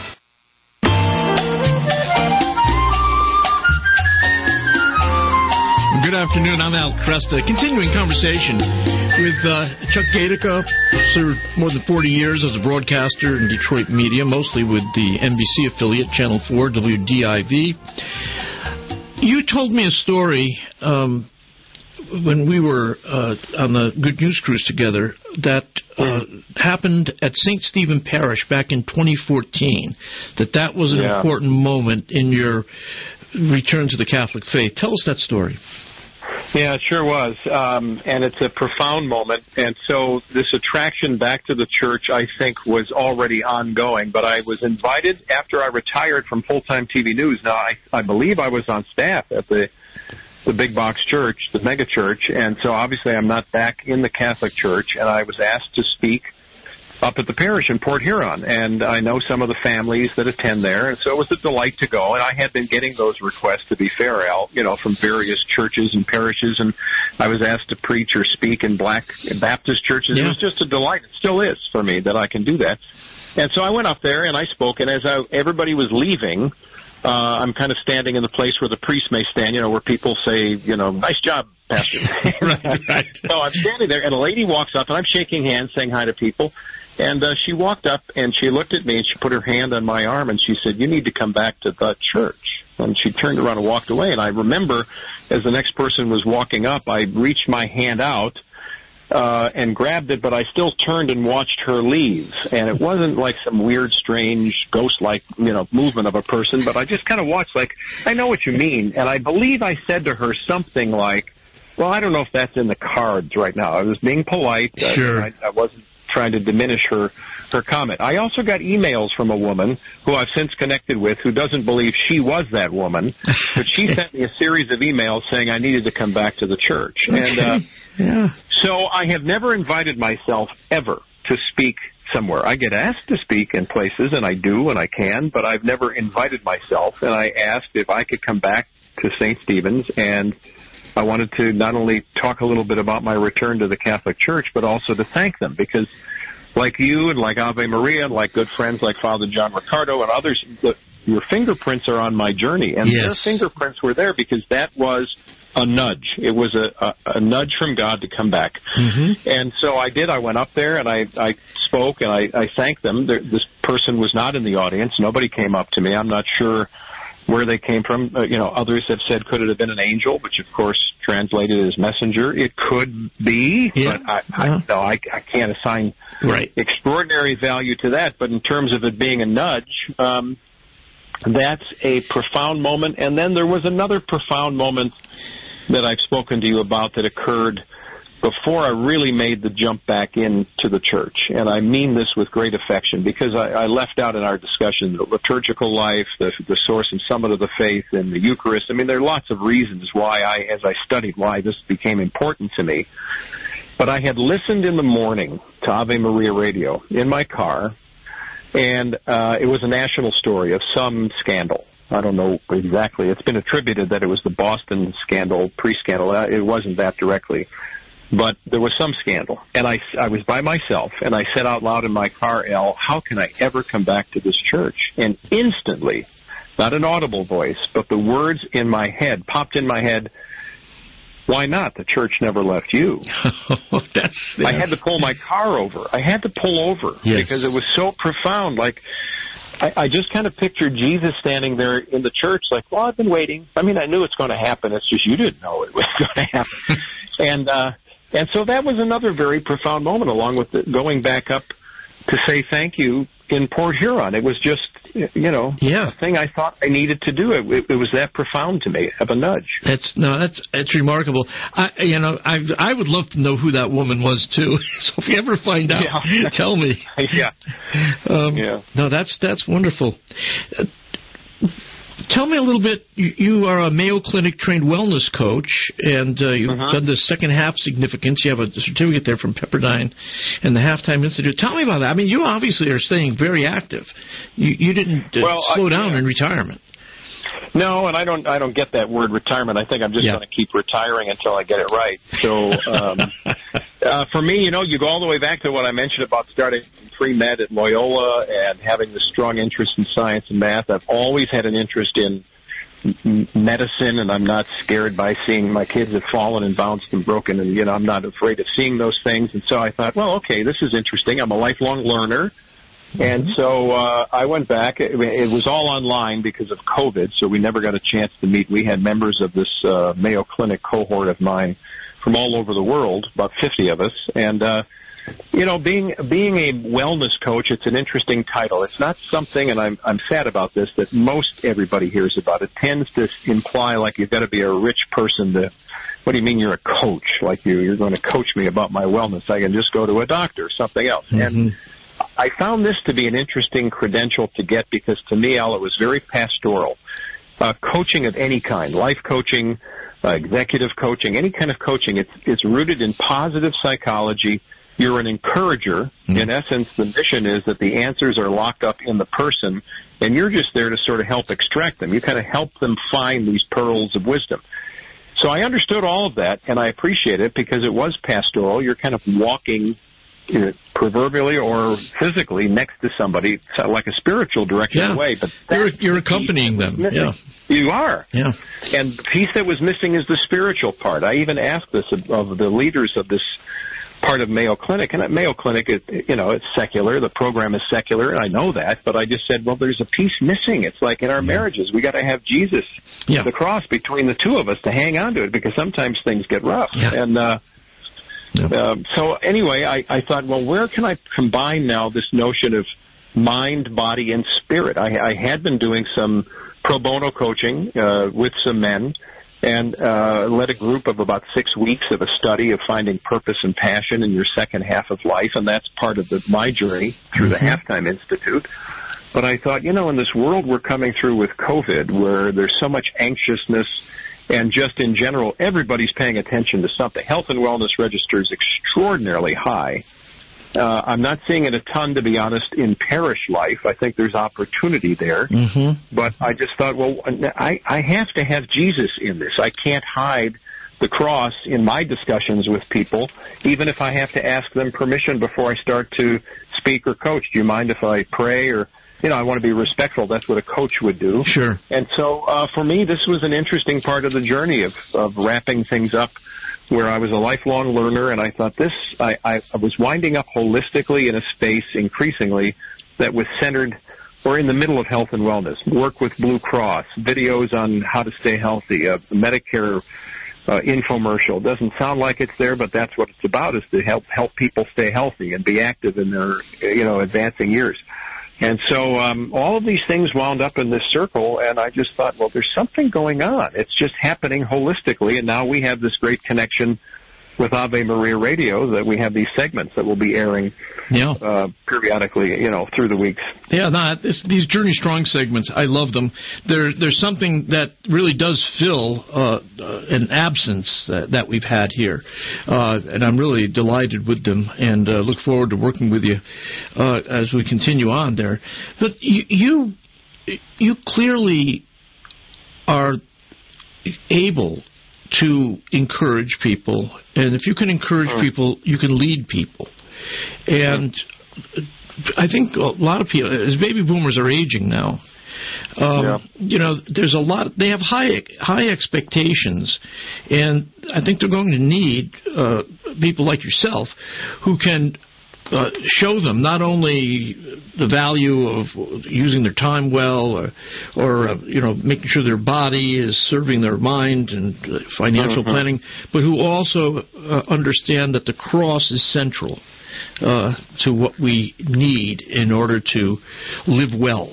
Good afternoon. I'm Al Kresta. Continuing conversation with uh, Chuck Gaidica, served more than 40 years as a broadcaster in Detroit media, mostly with the NBC affiliate, Channel 4, WDIV. You told me a story um, when we were uh, on the Good News Cruise together that uh, happened at St. Stephen Parish back in 2014. That that was an yeah. important moment in your return to the Catholic faith. Tell us that story. Yeah, it sure was. Um, and it's a profound moment. And so this attraction back to the church, I think, was already ongoing. But I was invited after I retired from full time TV news. Now, I, I believe I was on staff at the the big box church, the mega church, and so obviously I'm not back in the Catholic Church, and I was asked to speak up at the parish in Port Huron, and I know some of the families that attend there, and so it was a delight to go. And I had been getting those requests, to be fair, Al, you know, from various churches and parishes, and I was asked to preach or speak in Black Baptist churches. Yeah. It was just a delight. It still is for me that I can do that. And so I went up there and I spoke, and as I, everybody was leaving, uh, I'm kind of standing in the place where the priest may stand, you know, where people say, you know, nice job, Pastor. right, right. So I'm standing there, and a lady walks up, and I'm shaking hands, saying hi to people. And uh, she walked up and she looked at me and she put her hand on my arm and she said, "You need to come back to the church." And she turned around and walked away. And I remember, as the next person was walking up, I reached my hand out uh, and grabbed it, but I still turned and watched her leave. And it wasn't like some weird, strange, ghost-like, you know, movement of a person, but I just kind of watched, like, I know what you mean. And I believe I said to her something like, well, I don't know if that's in the cards right now. I was being polite. Sure. I, I wasn't trying to diminish her her comment. I also got emails from a woman who I've since connected with who doesn't believe she was that woman, but she sent me a series of emails saying I needed to come back to the church. And uh, yeah. so I have never invited myself ever to speak somewhere. I get asked to speak in places, and I do, and I can, but I've never invited myself. And I asked if I could come back to St. Stephen's and I wanted to not only talk a little bit about my return to the Catholic Church, but also to thank them because, like you and like Ave Maria and like good friends like Father John Riccardo and others, the, your fingerprints are on my journey, and yes. their fingerprints were there because that was a nudge. It was a, a, a nudge from God to come back, mm-hmm. and so I did. I went up there and I, I spoke and I, I thanked them. There, this person was not in the audience. Nobody came up to me. I'm not sure where they came from. Uh, you know, others have said, could it have been an angel? Which, of course, translated as messenger. It could be, yeah. but I, I, no, I, I can't assign right. extraordinary value to that. But in terms of it being a nudge, um, that's a profound moment. And then there was another profound moment that I've spoken to you about that occurred before I really made the jump back into the church. And I mean this with great affection because I, I left out in our discussion the liturgical life, the, the source and summit of the faith, and the Eucharist. I mean, there are lots of reasons why I, as I studied, why this became important to me. But I had listened in the morning to Ave Maria Radio in my car, and uh, it was a national story of some scandal. I don't know exactly. It's been attributed that it was the Boston scandal, pre-scandal. Uh, it wasn't that directly but there was some scandal. And I, I was by myself, and I said out loud in my car, L, how can I ever come back to this church? And instantly, not an audible voice, but the words in my head popped in my head. Why not? The church never left you. that's, that's, I had to pull my car over. I had to pull over yes. because it was so profound. Like I, I just kind of pictured Jesus standing there in the church, like, "Well, I've been waiting. I mean, I knew it's going to happen. It's just you didn't know it was going to happen." and uh, and so that was another very profound moment, along with the, going back up to say thank you in Port Huron. It was just, you know, yeah. thing I thought I needed to do. It, it, it was that profound to me, of a nudge. That's no, that's that's remarkable. I, you know, I I would love to know who that woman was too. So if you ever find out, yeah. tell me. yeah. Um, yeah. No, that's that's wonderful. Tell me a little bit. You, you are a Mayo Clinic trained wellness coach, and uh, you've uh-huh. done the second half significance. You have a certificate there from Pepperdine and the Halftime Institute. Tell me about that. I mean, you obviously are staying very active. You, you didn't uh, well, slow I, down yeah. in retirement. No, and I don't. I don't get that word retirement. I think I'm just Yeah. going to keep retiring until I get it right. So, um, uh, for me, you know, you go all the way back to what I mentioned about starting pre med at Loyola and having this strong interest in science and math. I've always had an interest in medicine, and I'm not scared by seeing my kids have fallen and bounced and broken, and you know, I'm not afraid of seeing those things. And so I thought, well, okay, this is interesting. I'm a lifelong learner. And so uh, I went back. It, it was all online because of COVID, so we never got a chance to meet. We had members of this uh, Mayo Clinic cohort of mine from all over the world, about 50 of us, and uh, you know, being being a wellness coach, it's an interesting title. It's not something, and I'm I'm sad about this, that most everybody hears about. It tends to imply like you've got to be a rich person to. What do you mean you're a coach? Like you you're going to coach me about my wellness? I can just go to a doctor, or something else. Mm-hmm. And I found this to be an interesting credential to get because to me, Al, it was very pastoral. Uh, coaching of any kind, life coaching, uh, executive coaching, any kind of coaching, it's it's rooted in positive psychology you're an encourager. Mm-hmm. In essence, the mission is that the answers are locked up in the person, and you're just there to sort of help extract them. You kind of help them find these pearls of wisdom. So I understood all of that, and I appreciate it because it was pastoral. You're kind of walking proverbially or physically next to somebody, so like a spiritual direction Yeah. away. But You're, you're accompanying them. Yeah. You are. Yeah. And the piece that was missing is the spiritual part. I even asked this of, of the leaders of this part of Mayo Clinic, and at Mayo Clinic, it, you know, it's secular. The program is secular, and I know that. But I just said, well, there's a piece missing. It's like in our marriages, we got to have Jesus, Yeah. the cross between the two of us to hang on to it, because sometimes things get rough. Yeah. And uh, um, so anyway, I, I thought, well, where can I combine now this notion of mind, body, and spirit? I, I had been doing some pro bono coaching uh, with some men and uh, led a group of about six weeks of a study of finding purpose and passion in your second half of life, and that's part of the, my journey through the Halftime Institute. But I thought, you know, in this world we're coming through with COVID, where there's so much anxiousness, and just in general, everybody's paying attention to something. Health and wellness registers extraordinarily high. Uh, I'm not seeing it a ton, to be honest, in parish life. I think there's opportunity there. Mm-hmm. But I just thought, well, I, I have to have Jesus in this. I can't hide the cross in my discussions with people, even if I have to ask them permission before I start to speak or coach. Do you mind if I pray or, you know, I want to be respectful. That's what a coach would do. Sure. And so uh, for me, this was an interesting part of the journey of, of wrapping things up where I was a lifelong learner, and I thought this, I, I, I was winding up holistically in a space increasingly that was centered or in the middle of health and wellness. Work with Blue Cross, videos on how to stay healthy, a Medicare uh, infomercial. Doesn't sound like it's there, but that's what it's about: is to help help people stay healthy and be active in their you know advancing years. And so um, all of these things wound up in this circle, and I just thought, well, there's something going on. It's just happening holistically, and now we have this great connection with Ave Maria Radio that we have these segments that will be airing Yeah. uh, periodically, you know, through the weeks. Yeah, no, these Journey Strong segments, I love them. There, there's something that really does fill uh, an absence uh, that we've had here, uh, and I'm really delighted with them, and uh, look forward to working with you uh, as we continue on there. But you, you, you clearly are able to encourage people, and if you can encourage people, you can lead people, and. I think a lot of people, as baby boomers are aging now, um, you know, there's a lot. They have high high expectations, and I think they're going to need uh, people like yourself who can uh, show them not only the value of using their time well, or, or uh, you know, making sure their body is serving their mind and uh, financial Mhm. planning, but who also uh, understand that the cross is central uh, to what we need in order to live well.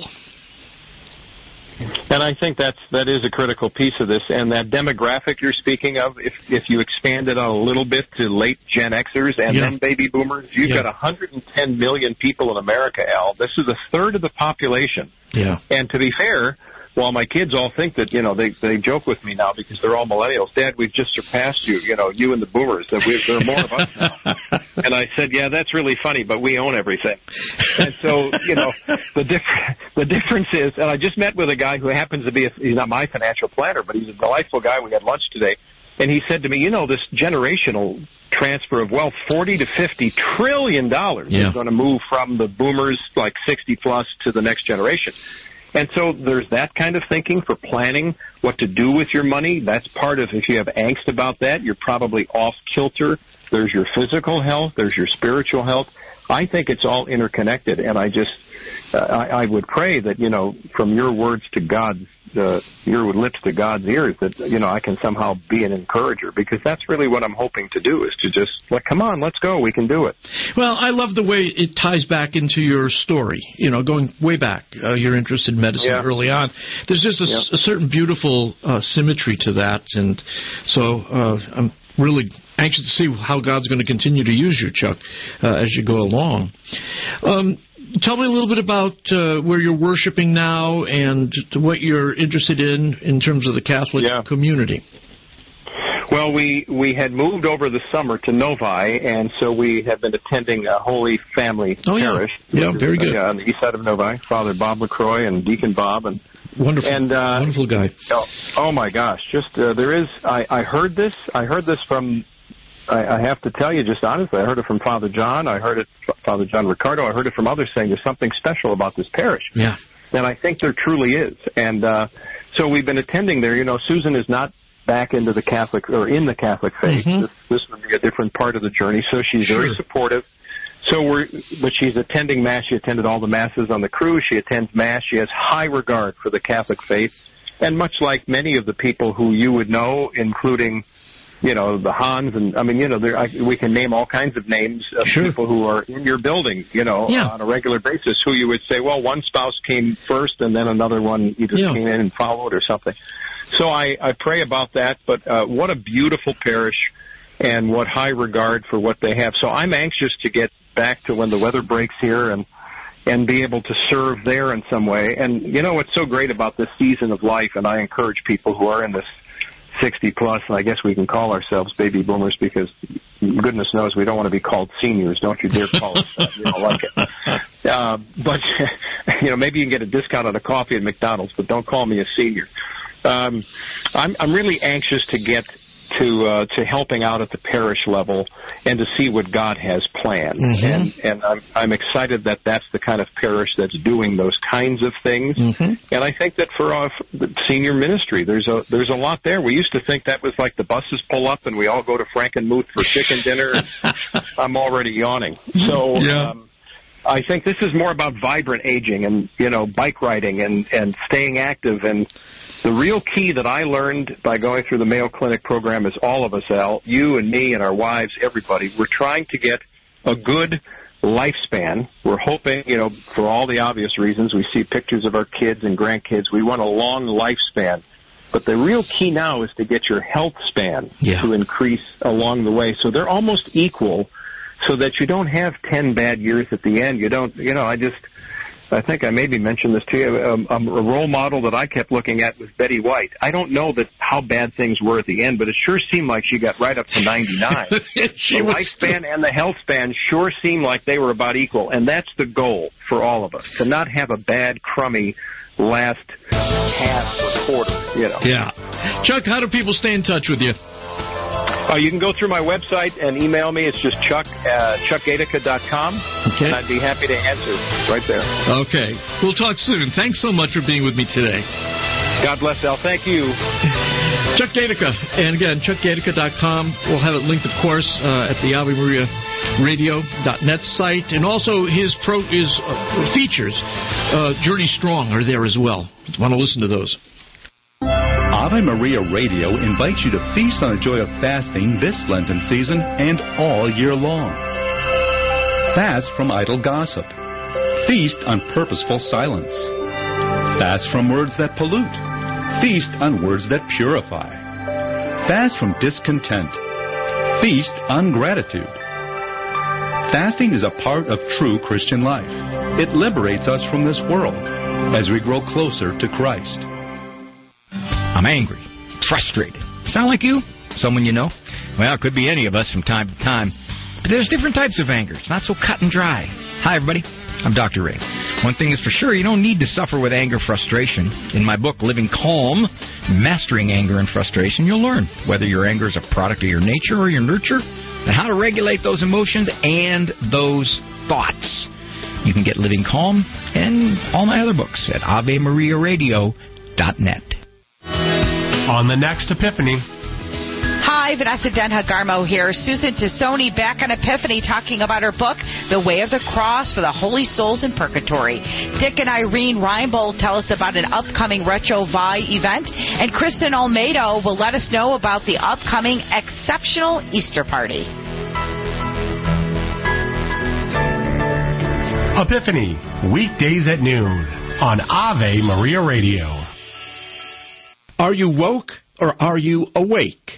And I think that's that is a critical piece of this. And that demographic you're speaking of, if if you expand it on a little bit to late Gen Xers and Yeah. then baby boomers, you've Yeah. got 110 million people in America. Al, this is a third of the population. Yeah. And to be fair, while my kids all think that you know they they joke with me now because they're all millennials. Dad, we've just surpassed you. You know, you and the boomers. That we there are more of us now. And I said, yeah, that's really funny, but we own everything. And so, you know, the diff- the difference is, and I just met with a guy who happens to be, a, he's not my financial planner, but he's a delightful guy. We had lunch today, and he said to me, you know, this generational transfer of wealth, forty to fifty trillion dollars, Yeah. is going to move from the boomers, like sixty plus, to the next generation. And so there's that kind of thinking for planning what to do with your money. That's part of if you have angst about that, you're probably off kilter. There's your physical health, there's your spiritual health. I think it's all interconnected, and I just uh, I, I would pray that you know from your words to God's uh, your lips to God's ears that you know I can somehow be an encourager because that's really what I'm hoping to do is to just like come on let's go we can do it. Well, I love the way it ties back into your story. You know, going way back, uh, your interest in medicine Yeah. early on. There's just a, Yeah. a certain beautiful uh, symmetry to that, and so uh, I'm really anxious to see how God's going to continue to use you, Chuck, uh, as you go along. Um, tell me a little bit about uh, where you're worshiping now and what you're interested in in terms of the Catholic community. Well, we we had moved over the summer to Novi, and so we have been attending a Holy Family Oh, yeah. parish. Yeah, very good. Yeah, on the east side of Novi, Father Bob Lacroix and Deacon Bob, and Wonderful, and uh, wonderful guy. Oh, oh my gosh! Just uh, there is. I, I heard this. I heard this from. I, I have to tell you, just honestly, I heard it from Father John. I heard it, from Father John Riccardo. I heard it from others saying there's something special about this parish. Yeah. And I think there truly is. And uh, so we've been attending there. You know, Susan is not back into the Catholic or in the Catholic faith. Mhm. This, this would be a different part of the journey. So she's very supportive. So we're, but she's attending mass. She attended all the masses on the cruise. She attends mass. She has high regard for the Catholic faith, and much like many of the people who you would know, including, you know, the Hahns, and I mean, you know, there, I, we can name all kinds of names of people who are in your building, you know, Yeah. on a regular basis, who you would say, well, one spouse came first, and then another one either Yeah. came in and followed or something. So I, I pray about that. But uh, what a beautiful parish, and what high regard for what they have. So I'm anxious to get back to when the weather breaks here and and be able to serve there in some way. And you know what's so great about this season of life, and I encourage people who are in this 60 plus, and I guess we can call ourselves baby boomers because goodness knows we don't want to be called seniors. Don't you dare call us that. You don't like it. Uh, but you know, maybe you can get a discount on a coffee at McDonald's, but don't call me a senior. Um, I'm I'm really anxious to get to uh, to helping out at the parish level and to see what God has planned. Mhm. And and I'm I'm excited that that's the kind of parish that's doing those kinds of things. Mm-hmm. And I think that for the senior ministry, there's a there's a lot there. We used to think that was like the buses pull up and we all go to Frankenmuth for chicken dinner. I'm already yawning. So Yeah. um, I think this is more about vibrant aging and you know bike riding and and staying active and the real key that I learned by going through the Mayo Clinic program is all of us, Al, you and me and our wives, everybody, we're trying to get a good lifespan. We're hoping, you know, for all the obvious reasons, we see pictures of our kids and grandkids. We want a long lifespan. But the real key now is to get your health span Yeah. to increase along the way. So they're almost equal so that you don't have 10 bad years at the end. You don't, you know, I just, I think I maybe mentioned this to you. Um, um, a role model that I kept looking at was Betty White. I don't know that how bad things were at the end, but it sure seemed like she got right up to 99. She the lifespan and the health span sure seemed like they were about equal, and that's the goal for all of us to not have a bad, crummy last half or quarter. You know. Yeah. Chuck, how do people stay in touch with you? Uh, you can go through my website and email me. It's just chuck uh, chuckgaidica.com, Okay. and I'd be happy to answer right there. Okay. We'll talk soon. Thanks so much for being with me today. God bless Al. Thank you. Chuck Gaidica. And again, chuckgaidica.com. We'll have it linked, of course, uh, at the Ave Maria Radio.net site. And also his pro his uh, features, uh, Journey Strong, are there as well. Want to listen to those. Ave Maria Radio invites you to feast on the joy of fasting this Lenten season and all year long. Fast from idle gossip. Feast on purposeful silence. Fast from words that pollute. Feast on words that purify. Fast from discontent. Feast on gratitude. Fasting is a part of true Christian life. It liberates us from this world as we grow closer to Christ. I'm angry, frustrated. Sound like you? Someone you know? Well, it could be any of us from time to time. But there's different types of anger. It's not so cut and dry. Hi, everybody. I'm Dr. Ray. One thing is for sure, you don't need to suffer with anger frustration. In my book, Living Calm, Mastering Anger and Frustration, you'll learn whether your anger is a product of your nature or your nurture, and how to regulate those emotions and those thoughts. You can get Living Calm and all my other books at AveMariaRadio.net. On the next Epiphany, Hi, Vanessa Denha Garmo here. Susan Tassone back on Epiphany talking about her book, The Way of the Cross for the Holy Souls in Purgatory. Dick and Irene Reinbold tell us about an upcoming Retrouvaille event, and Kristen Almeida will let us know about the upcoming Exceptional Easter Party. Epiphany, weekdays at noon on Ave Maria Radio. Are you woke or are you awake?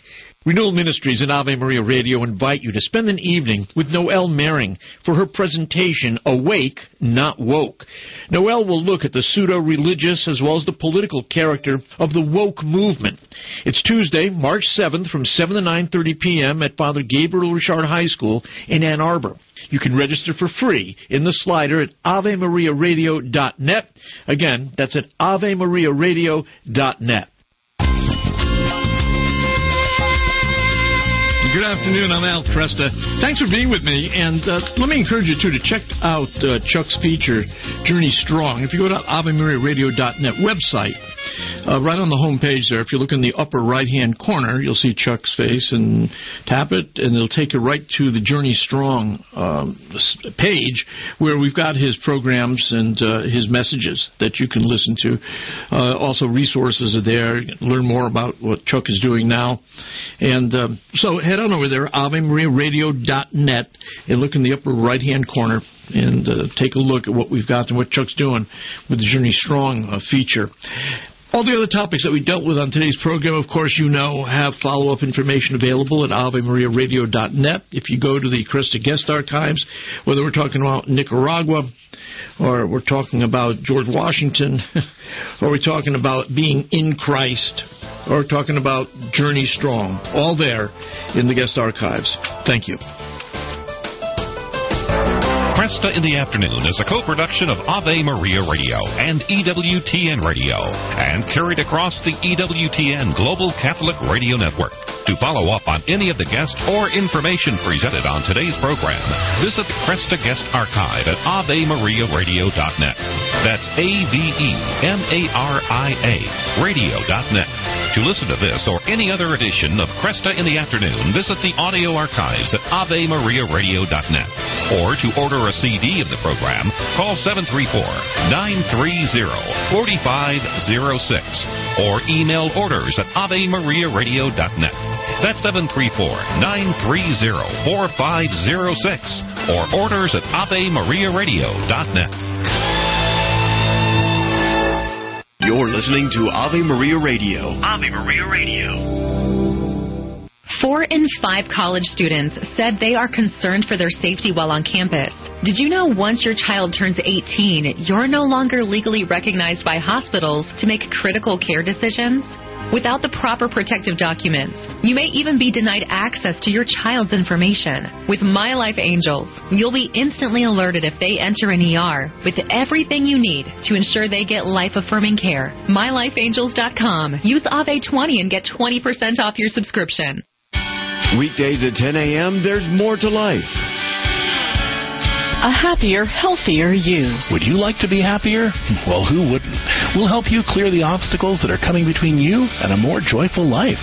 Renewal Ministries and Ave Maria Radio invite you to spend an evening with Noelle Mering for her presentation, Awake, Not Woke. Noelle will look at the pseudo-religious as well as the political character of the woke movement. It's Tuesday, March 7th from 7 to 9.30 p.m. at Father Gabriel Richard High School in Ann Arbor. You can register for free in the slider at AveMariaRadio.net. Again, that's at AveMariaRadio.net. afternoon. I'm Al Kresta. Thanks for being with me. And uh, let me encourage you, too, to check out uh, Chuck's feature, Journey Strong. If you go to AveMariaRadio.net website, uh, right on the home page there, if you look in the upper right-hand corner, you'll see Chuck's face and tap it, and it'll take you right to the Journey Strong um, page where we've got his programs and uh, his messages that you can listen to. Uh, also, resources are there. Learn more about what Chuck is doing now. And um, so head on over there, AveMariaRadio.net, and look in the upper right-hand corner and uh, take a look at what we've got and what Chuck's doing with the Journey Strong uh, feature. All the other topics that we dealt with on today's program, of course, you know, have follow up information available at AveMariaRadio.net. If you go to the Kresta guest archives, whether we're talking about Nicaragua, or we're talking about George Washington, or we're talking about being in Christ, or talking about Journey Strong, all there in the guest archives. Thank you. Kresta in the Afternoon is a co-production of Ave Maria Radio and EWTN Radio and carried across the EWTN Global Catholic Radio Network. To follow up on any of the guests or information presented on today's program, visit the Kresta Guest Archive at AveMariaRadio.net. That's A-V-E-M-A-R-I-A Radio.net. To listen to this or any other edition of Kresta in the Afternoon, visit the audio archives at AveMariaRadio.net. Or to order a CD of the program, call 734-930-4506 or email orders at AveMariaRadio.net. That's 734-930-4506 or orders at AveMariaRadio.net. You're listening to Ave Maria Radio. Ave Maria Radio. Four in five college students said they are concerned for their safety while on campus. Did you know once your child turns 18, you're no longer legally recognized by hospitals to make critical care decisions? Without the proper protective documents, you may even be denied access to your child's information. With My Life Angels, you'll be instantly alerted if they enter an ER with everything you need to ensure they get life affirming care. MyLifeAngels.com. Use AVE20 and get 20% off your subscription. Weekdays at 10 a.m., there's more to life. A happier, healthier you. Would you like to be happier? Well, who wouldn't? We'll help you clear the obstacles that are coming between you and a more joyful life.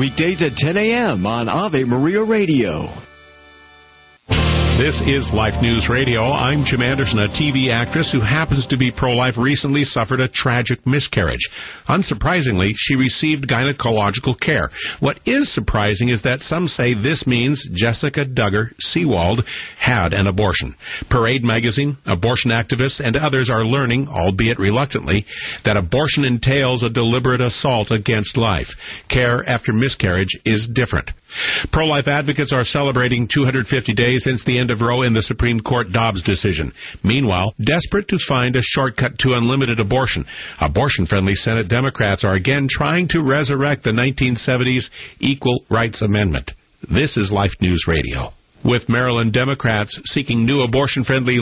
Weekdays at 10 a.m. on Ave Maria Radio. This is Life News Radio. I'm Jim Anderson, a TV actress who happens to be pro life, recently suffered a tragic miscarriage. Unsurprisingly, she received gynecological care. What is surprising is that some say this means Jessica Duggar Seewald had an abortion. Parade magazine, abortion activists, and others are learning, albeit reluctantly, that abortion entails a deliberate assault against life. Care after miscarriage is different. Pro life advocates are celebrating 250 days since the end of Roe in the Supreme Court Dobbs decision. Meanwhile, desperate to find a shortcut to unlimited abortion, abortion friendly Senate Democrats are again trying to resurrect the 1970s Equal Rights Amendment. This is Life News Radio. With Maryland Democrats seeking new abortion friendly